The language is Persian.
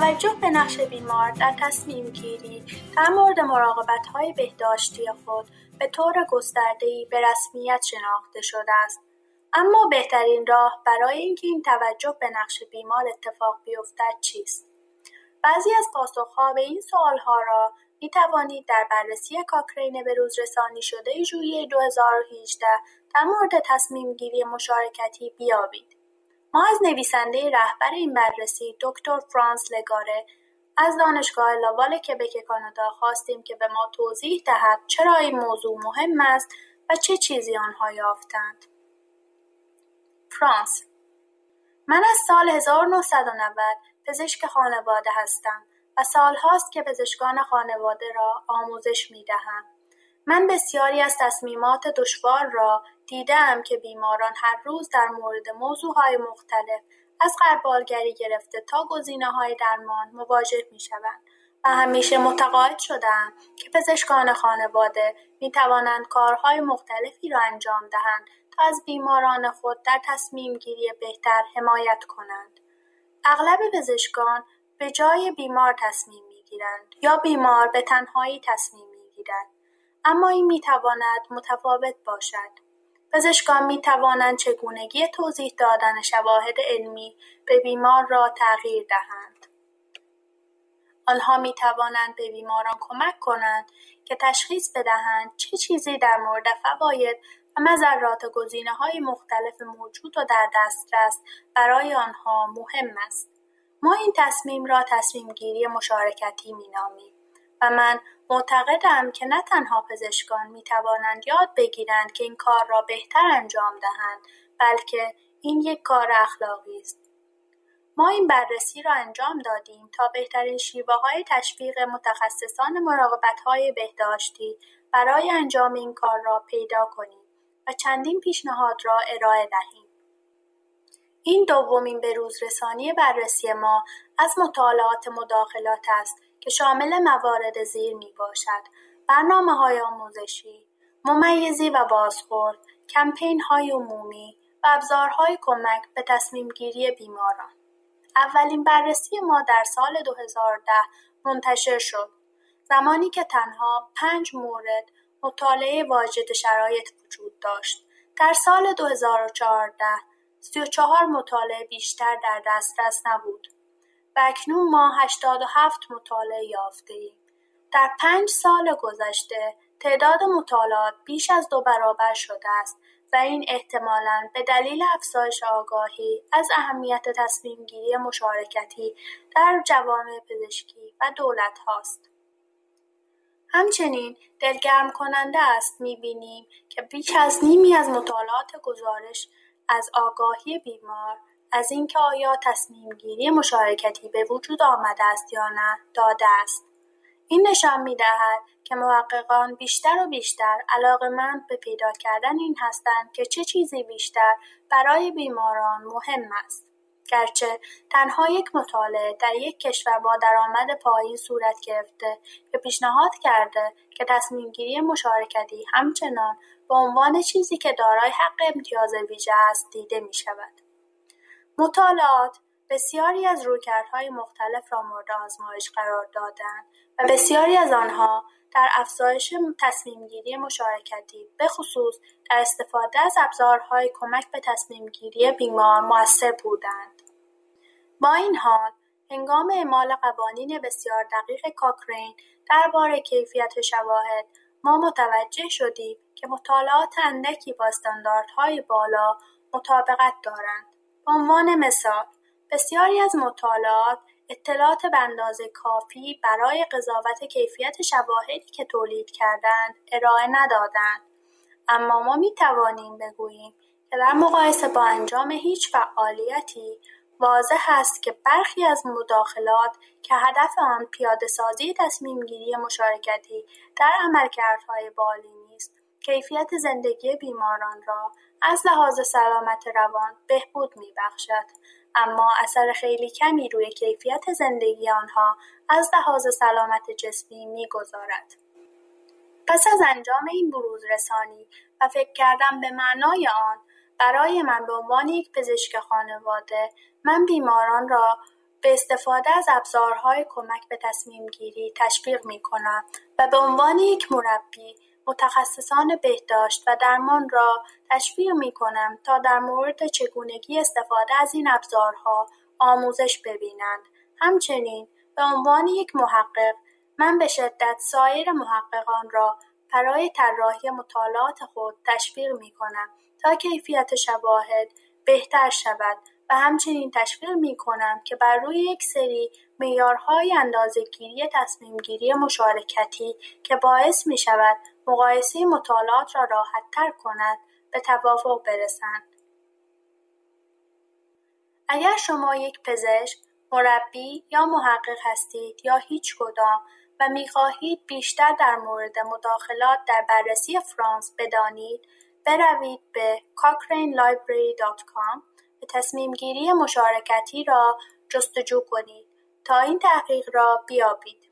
توجه به نقش بیمار در تصمیم گیری در مورد مراقبت های بهداشتی خود به طور گسترده‌ای به رسمیت شناخته شده است اما بهترین راه برای اینکه این توجه به نقش بیمار اتفاق بیفتد چیست بعضی از پاسخها به این سوالها را می توانید در بررسی کاکرین رسانی شده ژوئیه 2018 در مورد تصمیم گیری مشارکتی بیابید. ما از نویسنده رهبر این بررسی دکتر فرانس لگاره از دانشگاه لاوال کبک کانادا خواستیم که به ما توضیح دهد چرا این موضوع مهم است و چه چیزی آنها یافتند. فرانس من از سال 1990 پزشک خانواده هستم و سالهاست که پزشکان خانواده را آموزش می‌دهم. من بسیاری از تصمیمات دشوار را دیدم که بیماران هر روز در مورد موضوعهای مختلف از قربالگری گرفته تا های درمان مواجه می‌شوند و همیشه متقاعد شدم که پزشکان خانواده می توانند کارهای مختلفی را انجام دهند تا از بیماران خود در تصمیم گیری بهتر حمایت کنند. اغلب پزشکان به جای بیمار تصمیم می‌گیرند یا بیمار به تنهایی تصمیم می‌گیرد اما این می‌تواند متفاوت باشد پزشکان می توانند چگونگی توضیح دادن شواهد علمی به بیمار را تغییر دهند. آنها می توانند به بیماران کمک کنند که تشخیص بدهند چه چیزی در مورد فواید و مذرات های مختلف موجود و در دسترس برای آنها مهم است. ما این تصمیم را تصمیم گیری مشارکتی نامیم و من معتقدم که نه تنها پزشکان می توانند یاد بگیرند که این کار را بهتر انجام دهند بلکه این یک کار اخلاقی است. ما این بررسی را انجام دادیم تا بهترین های تشویق متخصصان های بهداشتی برای انجام این کار را پیدا کنیم و چندین پیشنهاد را ارائه دهیم. این دومین بروزرسانی بررسی ما از مطالعات مداخلات است که شامل موارد زیر می‌باشد: های آموزشی، ممیزی و بازخورد، های عمومی و ابزارهای کمک به تصمیمگیری بیماران. اولین بررسی ما در سال 2010 منتشر شد، زمانی که تنها پنج مورد مطالعه واجد شرایط وجود داشت. در سال 2014 34 مطالعه بیشتر در دسترس نبود و اکنون ما 87 مطالعه یافته‌ایم. در پنج سال گذشته تعداد مطالعات بیش از دو برابر شده است و این احتمالاً به دلیل افزایش آگاهی از اهمیت تصمیمگیری مشارکتی در جوامع پزشکی و دولت هاست. همچنین دلگرم کننده است می‌بینیم که بیش از نیمی از مطالعات گزارش از آگاهی بیمار از اینکه آیا تصمیمگیری مشارکتی به وجود آمده است یا نه داده است. این نشان می‌دهد که محققان بیشتر و بیشتر علاقه‌مند به پیدا کردن این هستند که چه چیزی بیشتر برای بیماران مهم است. گرچه تنها یک مطالعه در یک کشور با درآمد پایین صورت گرفته که پیشنهاد کرده که تصمیمگیری مشارکتی همچنان به عنوان چیزی که دارای حق امتیاز ویژه است دیده می‌شود. مطالعات بسیاری از رویکردهای مختلف را مورد آزمایش قرار دادند و بسیاری از آنها در افزایش تصمیمگیری مشارکتی بخصوص در استفاده از ابزارهای کمک به تصمیمگیری بیمار مؤثر بودند. با این حال، هنگام اعمال قوانین بسیار دقیق کاکرین درباره کیفیت شواهد ما متوجه شدیم که مطالعات اندکی با استانداردهای بالا مطابقت دارند. به عنوان مثال، بسیاری از مطالعات اطلاعات به اندازه کافی برای قضاوت کیفیت شواهدی که تولید کردند ارائه ندادند. اما ما می توانیم بگوییم که در مقایسه با انجام هیچ فعالیتی واضح است که برخی از مداخلات که هدف آن پیاده‌سازی تصمیمگیری مشارکتی در عملکردهای بالی نیست کیفیت زندگی بیماران را از لحاظ سلامت روان بهبود میبخشد. اما اثر خیلی کمی روی کیفیت زندگی آنها از لحاظ سلامت جسمی می‌گذارد. پس از انجام این بروزرسانی و فکر کردن به معنای آن برای من به عنوان یک پزشک خانواده من بیماران را به استفاده از ابزارهای کمک به تصمیمگیری تشویق می‌کنم و به عنوان یک مربی متخصصان بهداشت و درمان را تشویق می‌کنم تا در مورد چگونگی استفاده از این ابزارها آموزش ببینند. همچنین به عنوان یک محقق من به شدت سایر محققان را برای طراحی مطالعات خود تشویق می‌کنم تا کیفیت شواهد بهتر شود و همچنین تشویق می‌کنم که بر روی یک سری معیارهای اندازهگیری تصمیمگیری مشارکتی که باعث می‌شود مقایسه مطالعات را راحتتر کند به توافق برسند. اگر شما یک پزشک، مربی یا محقق هستید یا هیچ کدام و می‌خواهید بیشتر در مورد مداخلات در بررسی فرانس بدانید بروید به cochranelibrary.com و تصمیمگیری مشارکتی را جستجو کنید تا این تحقیق را بیابید.